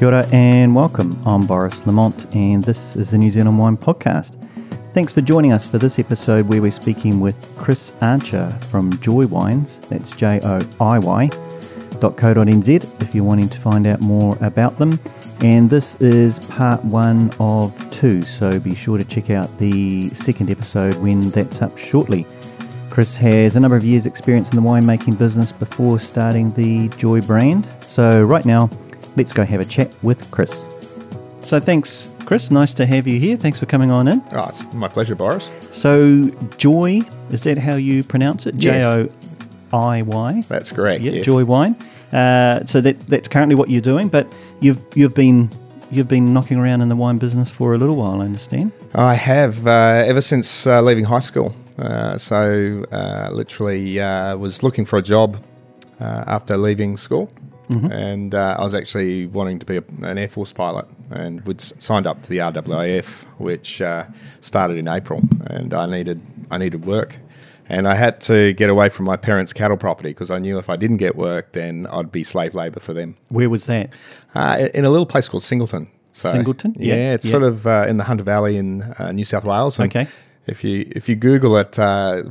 Kia ora and welcome. I'm Boris Lamont, and this is the New Zealand Wine Podcast. Thanks for joining us for this episode where we're speaking with Chris Archer from Joiy Wines. That's J O I Y. .co.nz if you're wanting to find out more about them. And this is part one of two, so be sure to check out the second episode when that's up shortly. Chris has a number of years' experience in the winemaking business before starting the Joiy brand. So, right now, let's go have a chat with Chris. So, thanks, Chris. Nice to have you here. Thanks for coming on in. Oh, it's my pleasure, Boris. So, Joiy, is that how you pronounce it? Yes. J O I Y? That's correct. Yeah, yes. Joiy Wine. Uh, so that that's currently what you're doing, but you've you've been you've been knocking around in the wine business for a little while, I understand. I have uh, ever since uh, leaving high school. Uh, so, uh, literally, uh, was looking for a job uh, after leaving school, and uh, I was actually wanting to be a, an Air Force pilot, and would s- signed up to the RAAF, which uh, started in April, and I needed I needed work. And I had to get away from my parents' cattle property because I knew if I didn't get work, then I'd be slave labour for them. Where was that? Uh, in a little place called Singleton. So, Singleton? Yeah, Yeah, it's yeah. sort of uh, in the Hunter Valley in uh, New South Wales. And Okay. If you if you Google it, uh,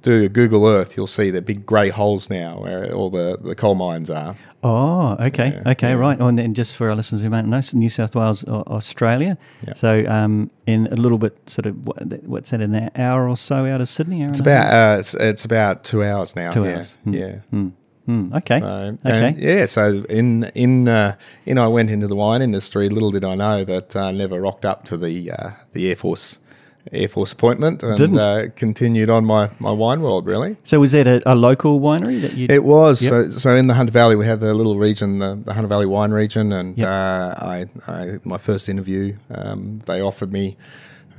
do a Google Earth, you'll see the big grey holes now where all the, the coal mines are. Oh, okay, Yeah, okay, yeah. right. Oh, and then just for our listeners who might know, New South Wales, Australia. Yeah. So, um, in a little bit, sort of, what, what's that, an hour or so out of Sydney? It's about uh, it's, it's about two hours now. Two hours. Hmm. Yeah. Hmm, okay, So, okay. yeah, so in in uh, in I went into the wine industry. Little did I know that I never rocked up to the uh, the Air Force Air Force appointment and Didn't? uh, continued on my, my wine world really. So, was that a, a local winery that you? It was Yep. so. So in the Hunter Valley, we have the little region, the, the Hunter Valley wine region, and Yep. uh, I, I, my first interview, um, they offered me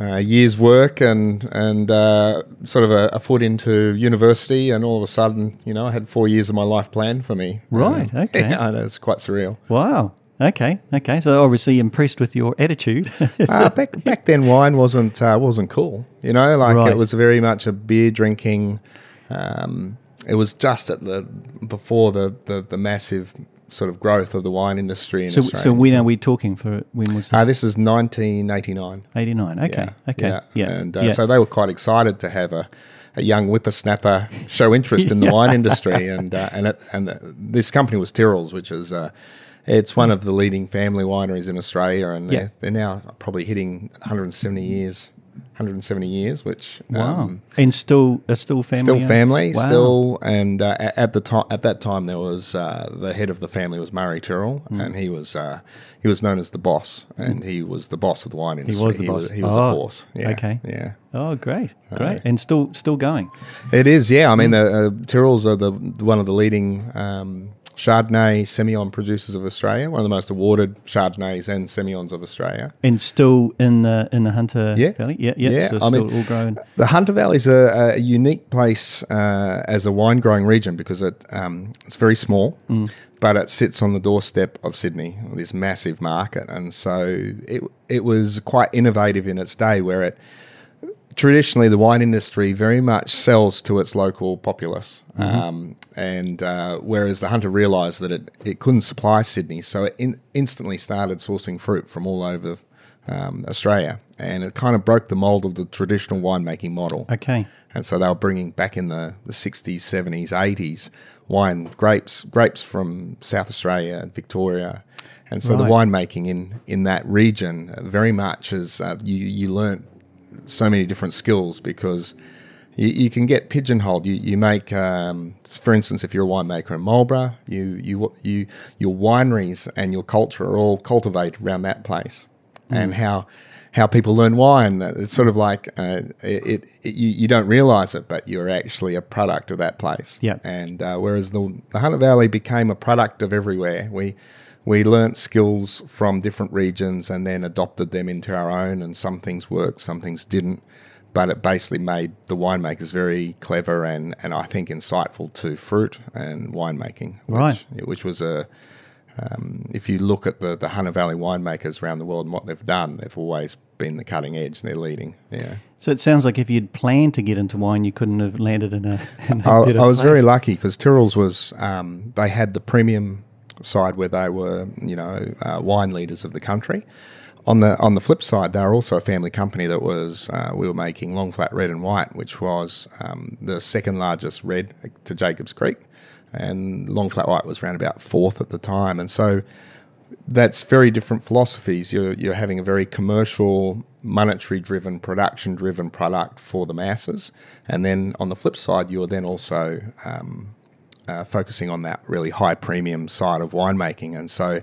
uh, year's work and and uh, sort of a, a foot into university, and all of a sudden, you know, I had four years of my life planned for me. Right, Uh, okay. Yeah, I know it's quite surreal. wow. Okay. Okay. So, obviously, impressed with your attitude. uh, back back then, wine wasn't uh, wasn't cool. You know, like Right. it was very much a beer drinking. Um, it was just at the before the, the, the massive sort of growth of the wine industry in so, Australia. so when are we talking for? When was this? Uh, this is 1989. 89. Okay. Okay. Yeah. And uh, yeah. so they were quite excited to have a, a young whippersnapper show interest in the wine industry. And uh, and it, and uh, this company was Tyrrell's, which is uh, it's one of the leading family wineries in Australia, and Yeah. they're, they're now probably hitting 170 years. 170 years, which wow. um, and still, a still family. still family, Wow. still, and uh, at the time, at that time, there was uh, the head of the family was Murray Tyrrell, Mm. and he was uh, he was known as the boss, and he was the boss of the wine industry. He was the boss. He was, Oh, a force. Yeah, okay. Yeah. Oh, great, great, and still, still going. It is, yeah. I mean, Mm. the uh, Tyrrells are the one of the leading um, Chardonnay Semillon producers of Australia. One of the most awarded Chardonnays and Semillons of Australia. And still in the in the Hunter Yeah. Valley. Yeah, yeah. Yeah, So I still mean- all growing. The Hunter Valley is a, a unique place uh, as a wine growing region because it um, it's very small, but it sits on the doorstep of Sydney, this massive market, and so it it was quite innovative in its day, where it traditionally the wine industry very much sells to its local populace, um, and uh, whereas the Hunter realised that it, it couldn't supply Sydney, so it in, instantly started sourcing fruit from all over um, Australia, and it kind of broke the mold of the traditional winemaking model. Okay. And so they were bringing back in the, the 60s, 70s, 80s wine grapes, grapes from South Australia and Victoria. And so the winemaking in, in that region very much is uh, you, you learn so many different skills because you, you can get pigeonholed. You, you make, um, for instance, if you're a winemaker in Marlborough, you, you, you, your wineries and your culture are all cultivated around that place. And how how people learn wine, it's sort of like uh, it, it, you, you don't realize it, but you're actually a product of that place. Yeah. And uh, whereas the, the Hunter Valley became a product of everywhere, we we learnt skills from different regions and then adopted them into our own. And some things worked, some things didn't. But it basically made the winemakers very clever and, and I think insightful to fruit and winemaking, which, Right. which was a um, if you look at the, the Hunter Valley winemakers around the world and what they've done, they've always been the cutting edge. They're leading. Yeah. So it sounds like if you'd planned to get into wine, you couldn't have landed in a. In a I, better I was very lucky because Tyrrell's was um, they had the premium side where they were, you know, uh, wine leaders of the country. On the on the flip side, they were also a family company that was uh, we were making long flat red and white, which was um, the second largest red to Jacobs Creek, and long flat white was around about fourth at the time, and so that's very different philosophies. You're you're having a very commercial, monetary driven, production driven product for the masses, and then on the flip side, you're then also um, uh, focusing on that really high premium side of winemaking, and so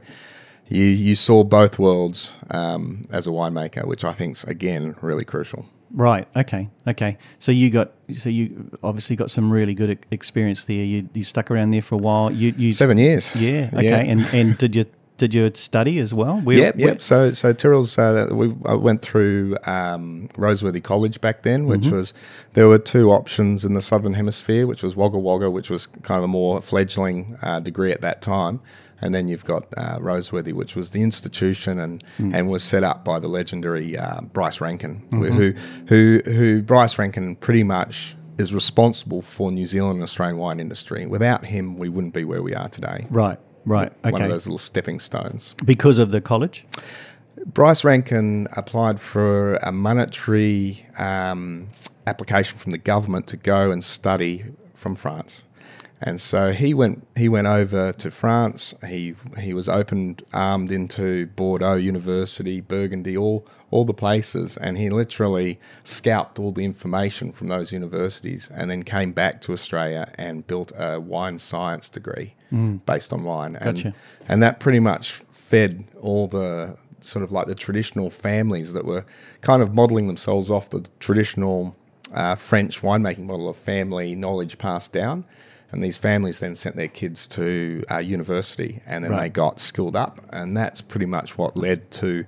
you you saw both worlds um, as a winemaker, which I think is, again really crucial. Right. Okay. Okay. So you got so you obviously got some really good experience there. You, you stuck around there for a while. You, you seven years. Yeah. Okay. Yeah. And and did you did you study as well? Where, yep, yep. So, so Tyrrell's, uh, we I went through um, Roseworthy College back then, which mm-hmm. was there were two options in the Southern Hemisphere, which was Wagga Wagga, which was kind of a more fledgling uh, degree at that time, and then you've got uh, Roseworthy, which was the institution and mm. and was set up by the legendary uh, Bryce Rankine, mm-hmm. who who who Bryce Rankine pretty much is responsible for New Zealand and Australian wine industry. Without him, we wouldn't be where we are today. Right. Right. Okay. One of those little stepping stones. Because of the college? Bryce Rankine applied for a monetary um, application from the government to go and study from France. And so he went. He went over to France. He he was opened armed into Bordeaux University, Burgundy, all all the places, and he literally scalped all the information from those universities, and then came back to Australia and built a wine science degree mm. based on wine. Gotcha. And, and that pretty much fed all the sort of like the traditional families that were kind of modelling themselves off the traditional uh, French winemaking model of family knowledge passed down and these families then sent their kids to uh, university and then right. they got skilled up and that's pretty much what led to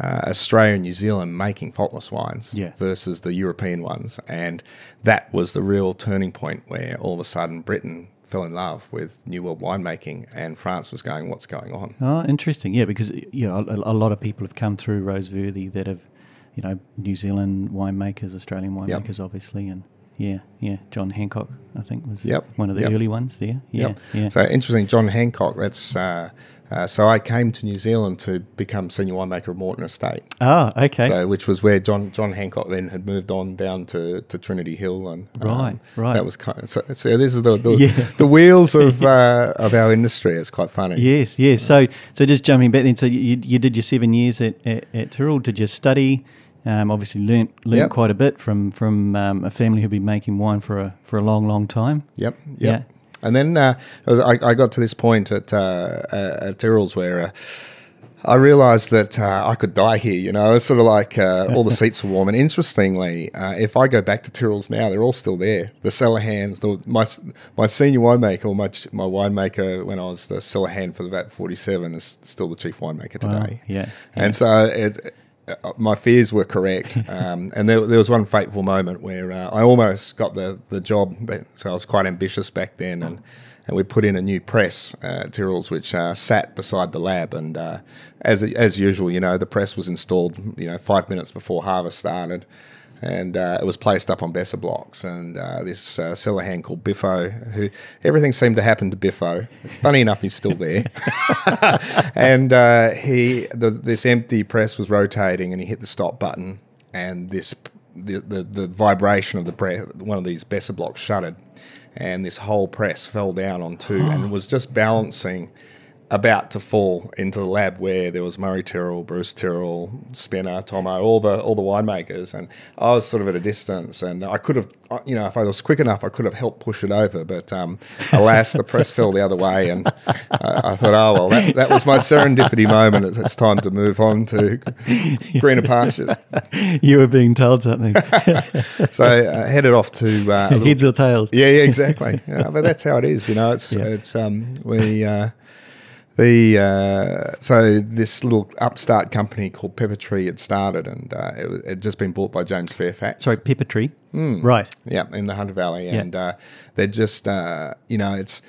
uh, Australia and New Zealand making faultless wines yeah. versus the European ones and that was the real turning point where all of a sudden Britain fell in love with New World winemaking, and France was going, "What's going on?" Oh, interesting. Yeah, because you know a, a lot of people have come through Roseworthy that have, you know, New Zealand winemakers, Australian winemakers, yep. obviously, and yeah, yeah. John Hancock, I think, was yep. one of the yep. early ones there. Yeah, yep. yeah. So interesting, John Hancock. That's uh, uh, so I came to New Zealand to become senior winemaker of Morton Estate. Ah, okay. So which was where John John Hancock then had moved on down to, to Trinity Hill and um, right, right. That was kind of, so, so this is the the, yeah. the wheels of uh, of our industry. It's quite funny. Yes, yes. So so just jumping back then. So you, you did your seven years at at, at Tyrrell. Did you study? Um, obviously, learnt learnt yep. quite a bit from from um, a family who'd been making wine for a for a long, long time. Yep. yep. Yeah. And then uh, I, I, got to this point at uh, at Tyrrell's where. Uh, I realised that uh, I could die here. You know, it's sort of like uh, all the seats were warm. And interestingly, uh, if I go back to Tyrrell's now, they're all still there. The cellar hands, the, my my senior winemaker, or my my winemaker when I was the cellar hand for the VAT forty seven, is still the chief winemaker today. Wow. Yeah, and yeah. so it, my fears were correct. Um, and there, there, was one fateful moment where uh, I almost got the, the job. So I was quite ambitious back then. And, and we put in a new press uh, Tyrrell's, which uh, sat beside the lab. And uh, as, as usual, you know, the press was installed, you know, five minutes before harvest started and uh, it was placed up on Besser blocks. And uh, this uh, cellar hand called Biffo, who everything seemed to happen to Biffo. Funny enough, he's still there. and uh, he, the, this empty press was rotating, and he hit the stop button, and this the the, the vibration of the press, one of these Besser blocks shuttered, and this whole press fell down on two, and was just balancing about to fall into the lab where there was Murray Tyrrell, Bruce Tyrrell, Spinner, Tomo, all the all the winemakers, and I was sort of at a distance, and I could have, you know, if I was quick enough, I could have helped push it over, but um, alas, the press fell the other way, and uh, I thought, oh well, that, that was my serendipity moment. It's, it's time to move on to greener pastures. You were being told something, so uh, headed off to uh, heads or tails. Yeah, yeah, exactly. Yeah, but that's how it is, you know. It's yeah. it's um, we. Uh, the uh, so this little upstart company called Pepper Tree had started, and uh, it had just been bought by James Fairfax. Sorry, Pepper Tree, mm. right? Yeah, in the Hunter Valley, and uh, they're just uh, you know it's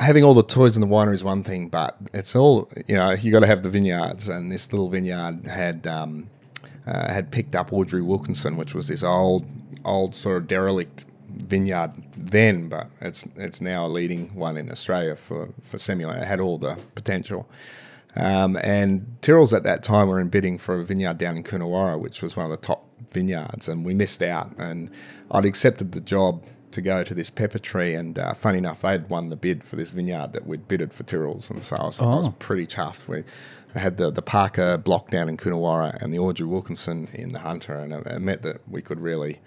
having all the toys in the winery is one thing, but it's all you know you got to have the vineyards, and this little vineyard had um, uh, had picked up Audrey Wilkinson, which was this old old sort of derelict vineyard then, but it's it's now a leading one in Australia for for Semillon. It had all the potential. Um, and Tyrrell's at that time were in bidding for a vineyard down in Coonawarra, which was one of the top vineyards, and we missed out. And I'd accepted the job to go to this pepper tree, and uh, funny enough, they'd won the bid for this vineyard that we'd bidded for Tyrrell's, and so I was, I was Oh. pretty chuffed. We I had the, the Parker block down in Coonawarra and the Audrey Wilkinson in the Hunter, and it, it meant that we could really,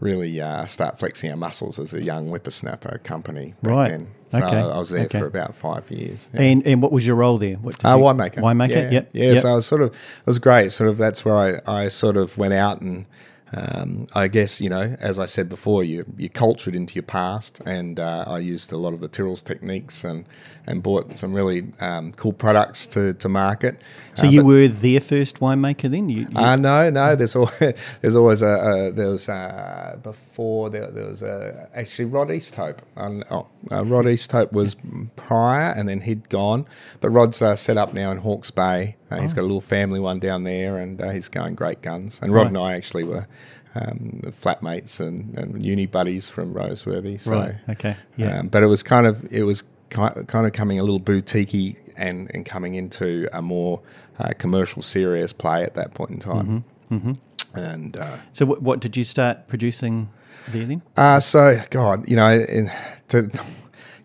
really uh, start flexing our muscles as a young whippersnapper company back Right. then. So Okay. I was there Okay. for about five years. Yeah. And and what was your role there? What did Uh, you- winemaker. Winemaker. Yeah. Yep. Yeah. Yep. So I was sort of, it was great. Sort of, that's where I, I sort of went out and, um, I guess you know, as I said before, you you cultured into your past, and uh, I used a lot of the Tyrrell's techniques and and bought some really um, cool products to to market. so Uh, you were their first winemaker then? You, you uh, no, no. There's always, there's always a, a there was uh before there, there was a, actually Rod Easthope. Um, oh, uh, Rod Easthope was prior, and then he'd gone. But Rod's uh, set up now in Hawke's Bay. Uh, He's got a little family one down there, and uh, he's going great guns. And Rod Right. and I actually were um, flatmates and, and uni buddies from Roseworthy. So, Right. Okay. Yeah. um, but it was kind of it was ki- kind of coming a little boutiquey and and coming into a more uh, commercial, serious play at that point in time. Mm-hmm. And uh, so what, what did you start producing there then? uh, so, God, you know, in, to,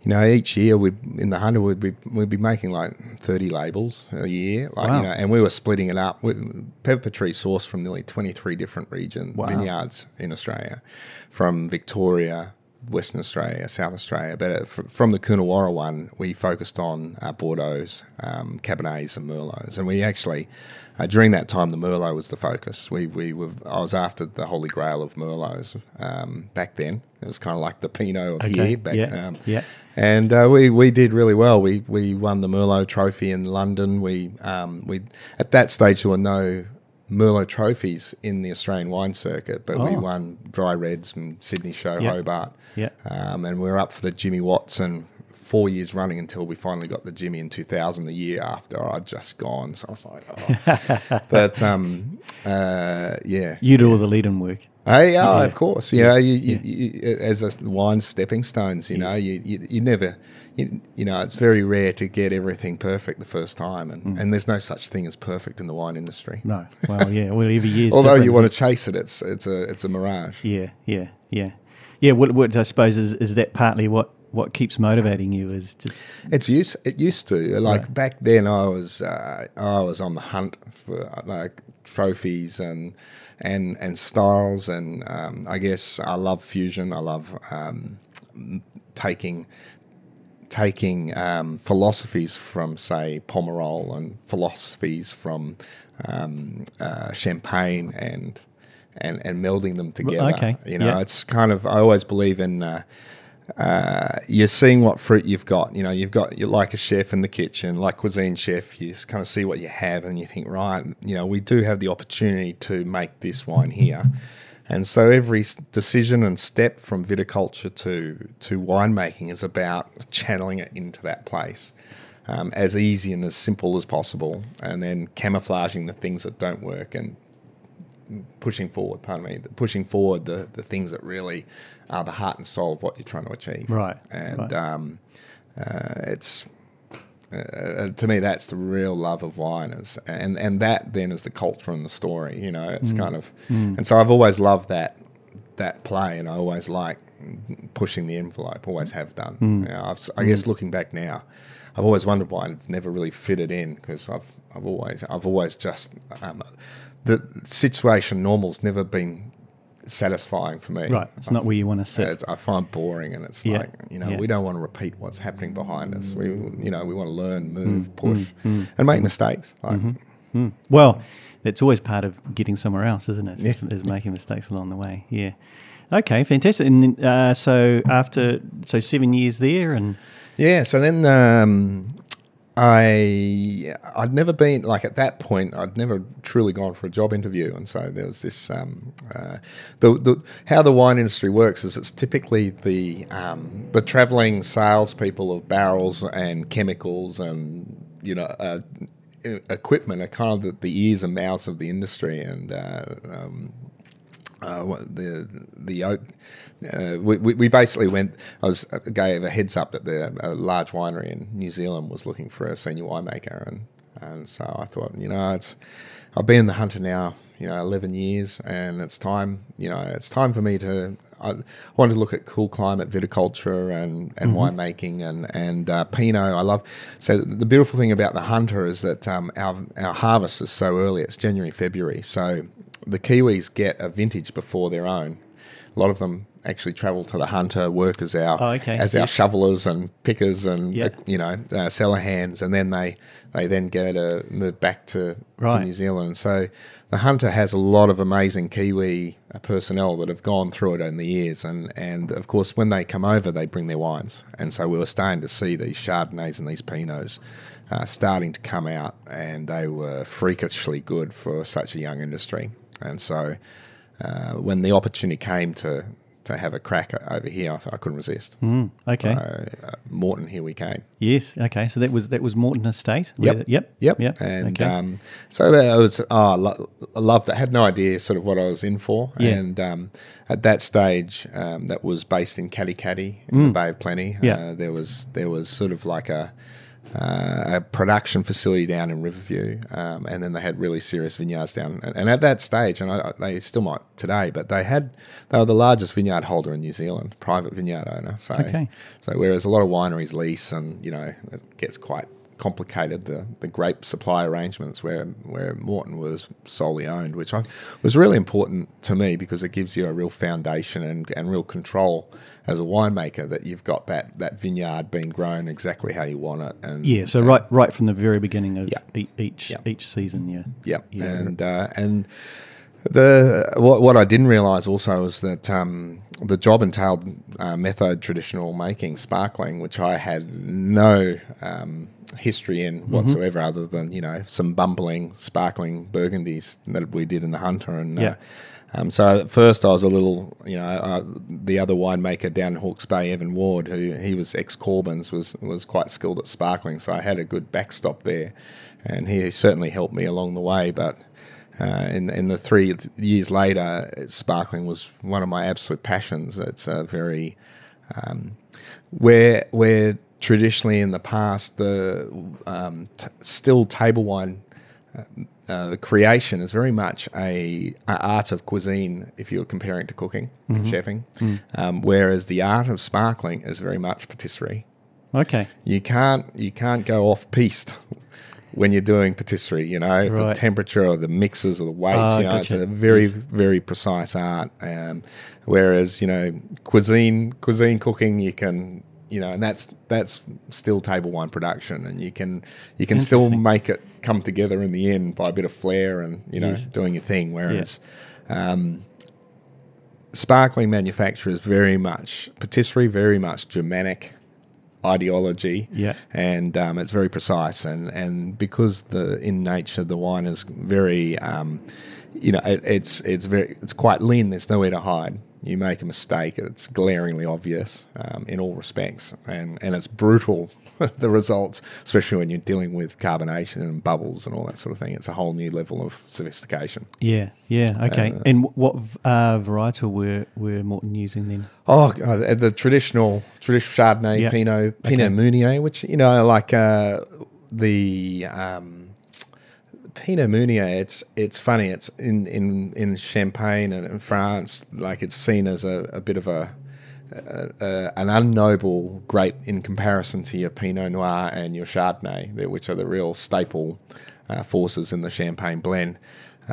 you know, each year we in the hunter we'd be we'd be making like thirty labels a year, like Wow. you know, and we were splitting it up. We, Pepper Tree sourced from nearly twenty three different region Wow. vineyards in Australia, from Victoria. Western Australia, South Australia, but uh, from the Coonawarra one, we focused on uh, Bordeaux's, um, Cabernets, and Merlots, and we actually, uh, during that time, the Merlot was the focus. We we were I was after the holy grail of Merlots um, back then. It was kind of like the Pinot of Okay, here back. yeah, um, yeah. and uh, we we did really well. We we won the Merlot Trophy in London. We um, we at that stage there were no Merlot trophies in the Australian wine circuit, but we Oh. won Dry Reds from Sydney Show Yeah. Hobart. Yeah. Um, and we were up for the Jimmy Watson four years running until we finally got the Jimmy in 2000, the year after I'd just gone. So I was like, oh. but um, uh, yeah. You do all the lead-in work. Hey, oh, Yeah. of course. You know, you, you, you, as a wine stepping stones, you know, you, you, you never, you, you know, it's very rare to get everything perfect the first time, and, Mm. and there's no such thing as perfect in the wine industry. No. Well, yeah. Well, every year's Although you want to chase it, it's it's a it's a mirage. Yeah, yeah, yeah, yeah. What, what I suppose is is that partly what what keeps motivating you is just It's used. It used to like Right. back then. I was uh, I was on the hunt for uh, like trophies and and and styles, and um, I guess I love fusion. I love um, taking taking um, philosophies from say Pomerol and philosophies from um, uh, Champagne and. And, and melding them together. okay. You know, Yeah. it's kind of I always believe in uh, uh, you're seeing what fruit you've got. You know, you've got you're like a chef in the kitchen, like cuisine chef. You just kind of see what you have, and you think, right, you know, we do have the opportunity to make this wine here. And so every decision and step from viticulture to to winemaking is about channeling it into that place. Um, as easy and as simple as possible, and then camouflaging the things that don't work and pushing forward, pardon me, pushing forward the, the things that really are the heart and soul of what you're trying to achieve. Right, And right. Um, uh, it's, uh, to me, that's the real love of wine is, and, and that then is the culture and the story, you know, Mm. it's kind of, and so I've always loved that, that play and I always like pushing the envelope, always have done. Mm. You know, I guess looking back now, I've always wondered why I've never really fitted in because I've, I've always, I've always just, um, the situation normal's never been satisfying for me. right. It's not where you want to sit. It's, I find boring, and it's Yeah, like you know yeah. we don't want to repeat what's happening behind us. We you know we want to learn, move, Mm, push, and make mistakes. Like, Mm-hmm. Well, that's always part of getting somewhere else, isn't it? Is, Yeah. is making mistakes along the way. Yeah. Okay, fantastic. And uh, so after so seven years there, and Yeah. So then um, I I'd never been like at that point I'd never truly gone for a job interview, and so there was this um, uh, the the how the wine industry works is it's typically the um, the traveling salespeople of barrels and chemicals and you know. Uh, Equipment are kind of the, the ears and mouths of the industry, and uh, um, uh, the the oak. Uh, we, we basically went. I was uh, gave a heads up that the a large winery in New Zealand was looking for a senior winemaker, and and so I thought, you know, it's I've been in the hunter now, you know, eleven years, and it's time, you know, it's time for me to. I wanted to look at cool climate viticulture and, and winemaking and and uh, Pinot. I love. So the beautiful thing about the hunter is that um, our our harvest is so early. It's January, February. So the Kiwis get a vintage before their own. A lot of them actually travel to the hunter, work as our Oh, okay. as our shovelers and pickers and Yep. uh, you know uh, cellar hands, and then they they then go to move back to, to New Zealand. So the hunter has a lot of amazing Kiwi uh, personnel that have gone through it in the years, and and of course when they come over, they bring their wines, and so we were starting to see these Chardonnays and these Pinots. Uh, starting to come out, and they were freakishly good for such a young industry. And so, uh, when the opportunity came to to have a crack over here, I I couldn't resist. Mm, okay. So, uh, Morton, here we came. yes. Okay. So that was that was Morton Estate. Yep. Where- Yep. Yep. Yep. And okay. um, so I was, oh, I, lo- loved it. I had no idea sort of what I was in for. Yeah. And um, at that stage, um, that was based in Katikati in the Bay of Plenty. Mm. Yeah. Uh, there was there was sort of like a uh, a production facility down in Riverview, um, and then they had really serious vineyards down. And, and at that stage, and I, they still might today, but they had they were the largest vineyard holder in New Zealand, private vineyard owner. So, Okay. so whereas a lot of wineries lease, and you know, it gets quite complicated the, the grape supply arrangements where where Morton was solely owned, which I was really important to me because it gives you a real foundation and, and real control as a winemaker that you've got that, that vineyard being grown exactly how you want it. And yeah. So right right from the very beginning of Yeah. e- each Yeah. each season. Yeah. Yep. Yeah. And uh, and the what what I didn't realise also was that um, the job entailed uh, method traditional making sparkling, which I had no um, history in whatsoever, other than you know some bumbling sparkling burgundies that we did in the Hunter and. Yeah. Uh, um, so at first I was a little, you know, uh, the other winemaker down in Hawke's Bay, Evan Ward, who he was ex Corbans, was was quite skilled at sparkling. So I had a good backstop there, and he certainly helped me along the way. But uh, in in the three years later, sparkling was one of my absolute passions. It's a very um, where where traditionally in the past the um, t- still table wine uh, creation is very much a, a art of cuisine if you're comparing to cooking and chefing, um, whereas the art of sparkling is very much patisserie. Okay. You can't you can't go off piste when you're doing patisserie. You know the temperature or the mixes or the weights. Ah, you know, it's a very Yes. very precise art. Um, whereas you know cuisine cuisine cooking you can. You know, and that's that's still table wine production, and you can you can still make it come together in the end by a bit of flair and you know Yes. doing your thing. Whereas um, sparkling manufacture is very much patisserie, very much Germanic ideology. Yeah. and um, it's very precise, and and because the in nature the wine is very, um, you know, it, it's it's very it's quite lean. There's nowhere to hide. You make a mistake, it's glaringly obvious um, in all respects, and and it's brutal. the results, especially when you're dealing with carbonation and bubbles and all that sort of thing, it's a whole new level of sophistication. Yeah. Yeah. Okay. Uh, and what uh, varietal were were Morton using then? Oh, God, the traditional traditional Chardonnay, Yeah. Pinot, Pinot Okay. Meunier, which you know, like uh, the um, Pinot Meunier. It's it's funny. It's in in in Champagne and in France, like it's seen as a, a bit of a, a, a an unnoble grape in comparison to your Pinot Noir and your Chardonnay, which are the real staple uh, forces in the Champagne blend.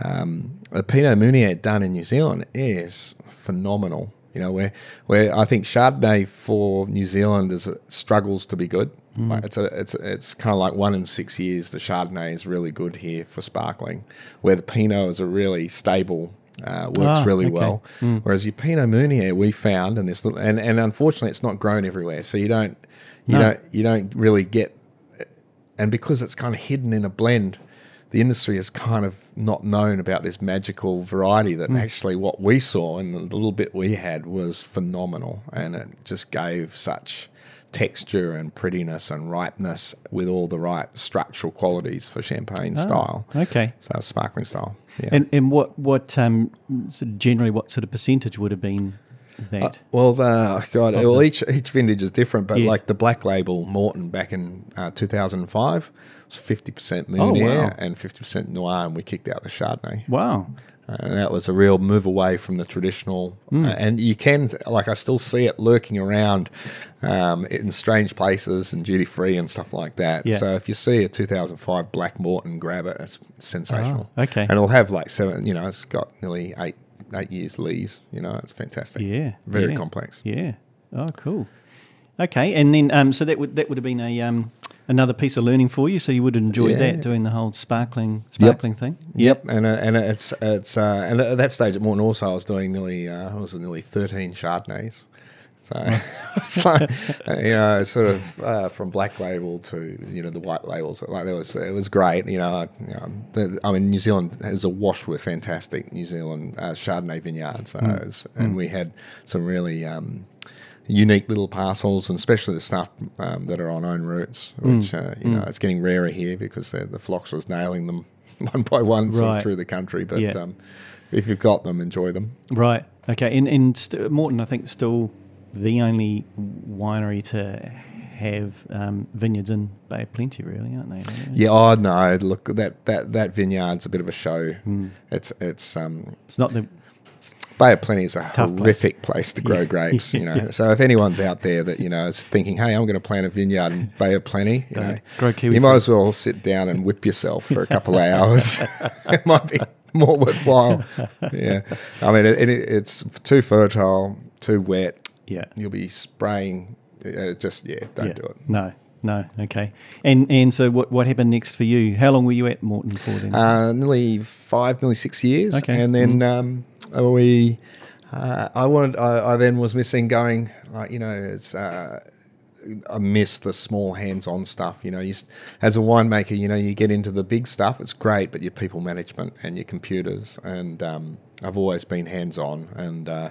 Um, the Pinot Meunier done in New Zealand is phenomenal. You know, where where I think Chardonnay for New Zealand is struggles to be good. Like it's a it's it's kind of like one in six years the Chardonnay is really good here for sparkling, where the Pinot is a really stable. Uh, works Ah, really okay. well. Whereas your Pinot Meunier, we found, and this, and, and unfortunately, it's not grown everywhere, so you don't, you No. don't, you don't really get and because it's kind of hidden in a blend, the industry is kind of not known about this magical variety that actually what we saw and the little bit we had was phenomenal, and it just gave such texture and prettiness and ripeness with all the right structural qualities for champagne style. Okay. So sparkling style. Yeah. And and what what um sort of generally what sort of percentage would have been that? Well, the, God, well, each each vintage is different, but Yes. like the Black Label Morton back in uh, 2005 was 50% Oh, wow. and 50% Noir, and we kicked out the Chardonnay. wow. And that was a real move away from the traditional. Hmm. Uh, and you can, like, I still see it lurking around um, in strange places and duty free and stuff like that. Yeah. So if you see a 2005 Black Morton, grab it. It's sensational. Oh, okay. And it'll have like seven, you know, it's got nearly eight eight years lees. You know, it's fantastic. Yeah. Very yeah. complex. Yeah. Oh, cool. Okay, and then um, so that would that would have been a um, another piece of learning for you. So you would have enjoyed Yeah. that doing the whole sparkling sparkling thing. Yep, and uh, and it's it's uh, and at that stage at Morton also I was doing nearly uh, I was nearly thirteen Chardonnays, so it's like uh, you know sort of uh, from black label to you know the white labels like there was it was great you know, I- you know the, I mean New Zealand is awash with fantastic New Zealand uh, Chardonnay vineyards, so it was- and we had some really. Um, Unique little parcels, and especially the stuff um, that are on own roots, which uh, you know it's getting rarer here because the, flocks was nailing them one by one sort Right. of through the country. But Yeah. um, if you've got them, enjoy them. Right. Okay. In and st- Morton, I think, still the only winery to have um, vineyards in Bay of Plenty, really, aren't they? Yeah, oh no, look that that that vineyard's a bit of a show. Hmm. It's it's um, It's not the Bay of Plenty is a Tough place. horrific place. to grow Yeah. grapes. You know, so if anyone's out there that you know is thinking, "Hey, I'm going to plant a vineyard in Bay of Plenty," you know, grow kiwi you might as well sit down and whip yourself for a couple of hours. it might be more worthwhile. Yeah, I mean, it, it, it's too fertile, too wet. Yeah. You'll be spraying. Uh, just yeah, don't yeah. do it. No. No. Okay. And and so what what happened next for you? How long were you at Morton for then? uh, nearly five, nearly six years. Okay. And then um, we, uh, I wanted, I, I then was missing going, like, you know, it's, uh, I miss the small hands-on stuff. You know, you, as a winemaker, you know, you get into the big stuff. It's great, but your people management and your computers. And um, I've always been hands-on, and uh,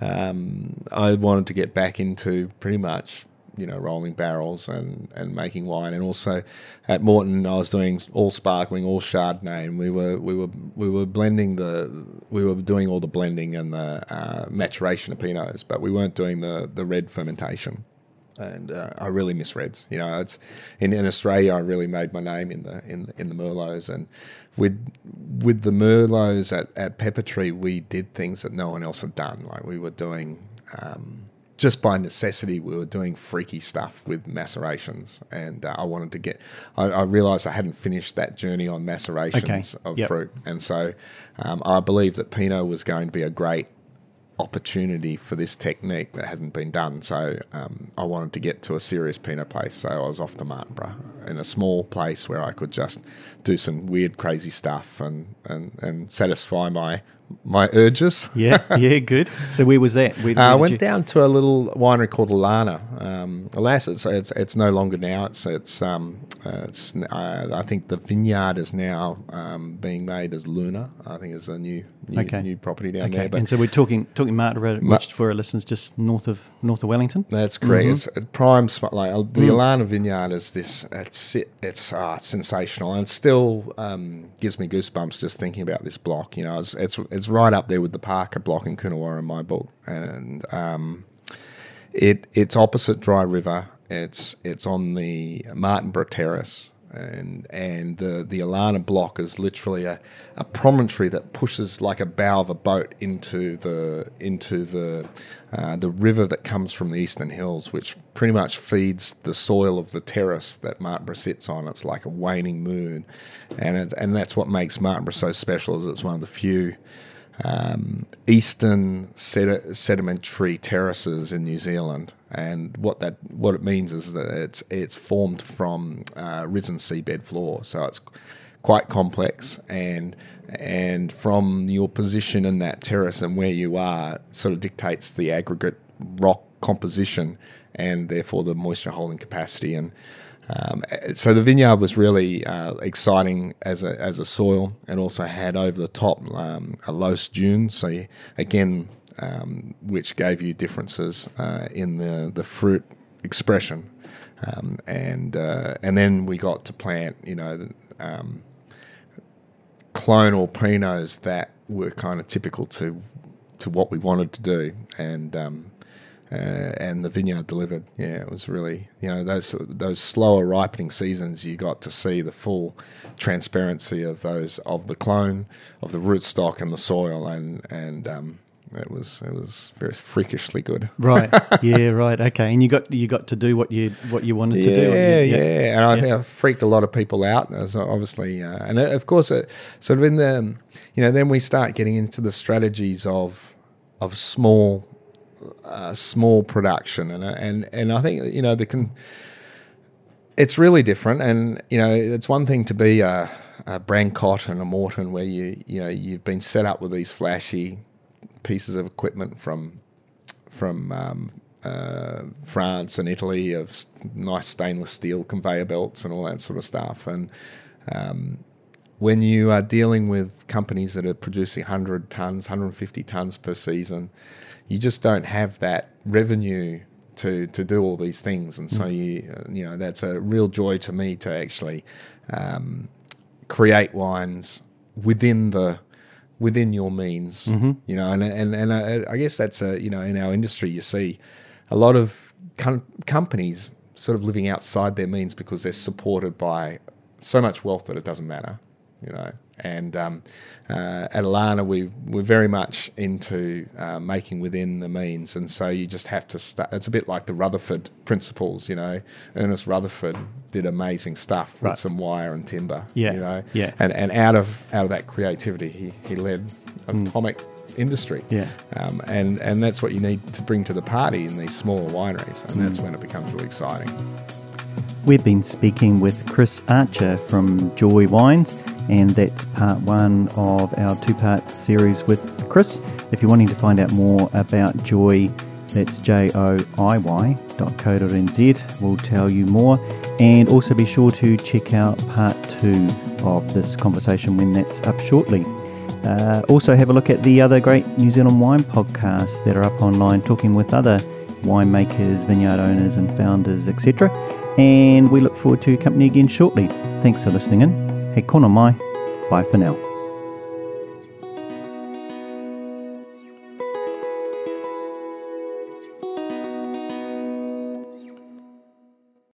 um, I wanted to get back into pretty much, you know, rolling barrels and, and making wine. And also at Morton, I was doing all sparkling, all Chardonnay, and we were we were we were blending the we were doing all the blending and the uh, maturation of pinots, but we weren't doing the the red fermentation and uh, I really miss reds. You know, it's in, in Australia. I really made my name in the in in the merlots, and with with the merlots at at Pepper Tree, we did things that no one else had done. Like we were doing. Um, just by necessity, we were doing freaky stuff with macerations, and uh, I wanted to get. I, I realised I hadn't finished that journey on macerations of Yep. fruit, and so um, I believe that Pinot was going to be a great opportunity for this technique that hasn't been done. So um, I wanted to get to a serious Pinot place. So I was off to Martinborough in a small place where I could just do some weird, crazy stuff and, and, and satisfy my my urges. yeah. Yeah. Good. So where was that? Where, Uh, I went you- down to a little winery called Alana. Um, alas, it's, it's it's no longer now. It's it's um, uh, it's uh, I think the vineyard is now um, being made as Luna. I think it's a new new, Okay. new property down Okay. there. But and so we're talking talking Martinborough, Ma- which for our listeners just north of north of Wellington. That's correct. Mhm. It's a prime spot. Like uh, the Mm. Alana Vineyard is this. It's it's ah, it's sensational, and still um, gives me goosebumps just thinking about this block. You know, it's it's, it's right up there with the Parker block in Coonawarra in my book, and um, it it's opposite Dry River. It's it's on the Martinborough Terrace, and and the the Alana block is literally a, a promontory that pushes like a bow of a boat into the into the uh, the river that comes from the Eastern Hills, which pretty much feeds the soil of the terrace that Martinborough sits on. It's like a waning moon, and it, and that's what makes Martinborough so special. Is it's one of the few um, eastern sedi- sedimentary terraces in New Zealand, and what that what it means is that it's it's formed from uh, risen seabed floor, so it's quite complex and and from your position in that terrace and where you are sort of dictates the aggregate rock composition and therefore the moisture holding capacity. And um, so the vineyard was really uh, exciting as a as a soil, and also had over the top um, a loess dune. So you, again, um, which gave you differences uh, in the the fruit expression. Um, and uh, and then we got to plant, you know, um, clonal Pinots that were kind of typical to to what we wanted to do, and um, uh, and the vineyard delivered. Yeah, it was really you know those those slower ripening seasons. You got to see the full transparency of those of the clone, of the rootstock and the soil, and and um, it was it was very freakishly good. Right. Yeah. Right. Okay. And you got you got to do what you what you wanted yeah, to do. Yeah, yeah. And I think I freaked a lot of people out. As obviously, uh, and uh, of course, it, sort of in the you know then we start getting into the strategies of of small uh, small production, and uh, and and I think you know the can. It's really different, and you know it's one thing to be a, a Brancott and a Morton where you you know you've been set up with these flashy pieces of equipment from from um, uh, France and Italy of nice stainless steel conveyor belts and all that sort of stuff. And um, when you are dealing with companies that are producing 100 tons, 150 tons per season, you just don't have that revenue to to do all these things. And so mm. you you know that's a real joy to me to actually um, create wines within the within your means, mm-hmm. you know, and and and I, I, guess that's a you know in our industry you see a lot of com- companies sort of living outside their means because they're supported by so much wealth that it doesn't matter, you know. And um, uh, at Alana, we we're very much into uh, making within the means, and so you just have to. Start, it's a bit like the Rutherford principles, you know. Ernest Rutherford did amazing stuff with right. some wire and timber, yeah, you know. Yeah. And and out of out of that creativity, he he led hmm. atomic. Mm. Industry, yeah, um, and and that's what you need to bring to the party in these smaller wineries, and mm. that's when it becomes really exciting. We've been speaking with Chris Archer from Joiy Wines and that's part one of our two part series with Chris. If you're wanting to find out more about Joiy, that's J O I Y dot co dot nz, we'll tell you more. And also be sure to check out part two of this conversation when that's up shortly. Uh, also, have a look at the other great New Zealand wine podcasts that are up online talking with other winemakers, vineyard owners, and founders, etc. And we look forward to your company again shortly. Thanks for listening in. Mai. Bye for now.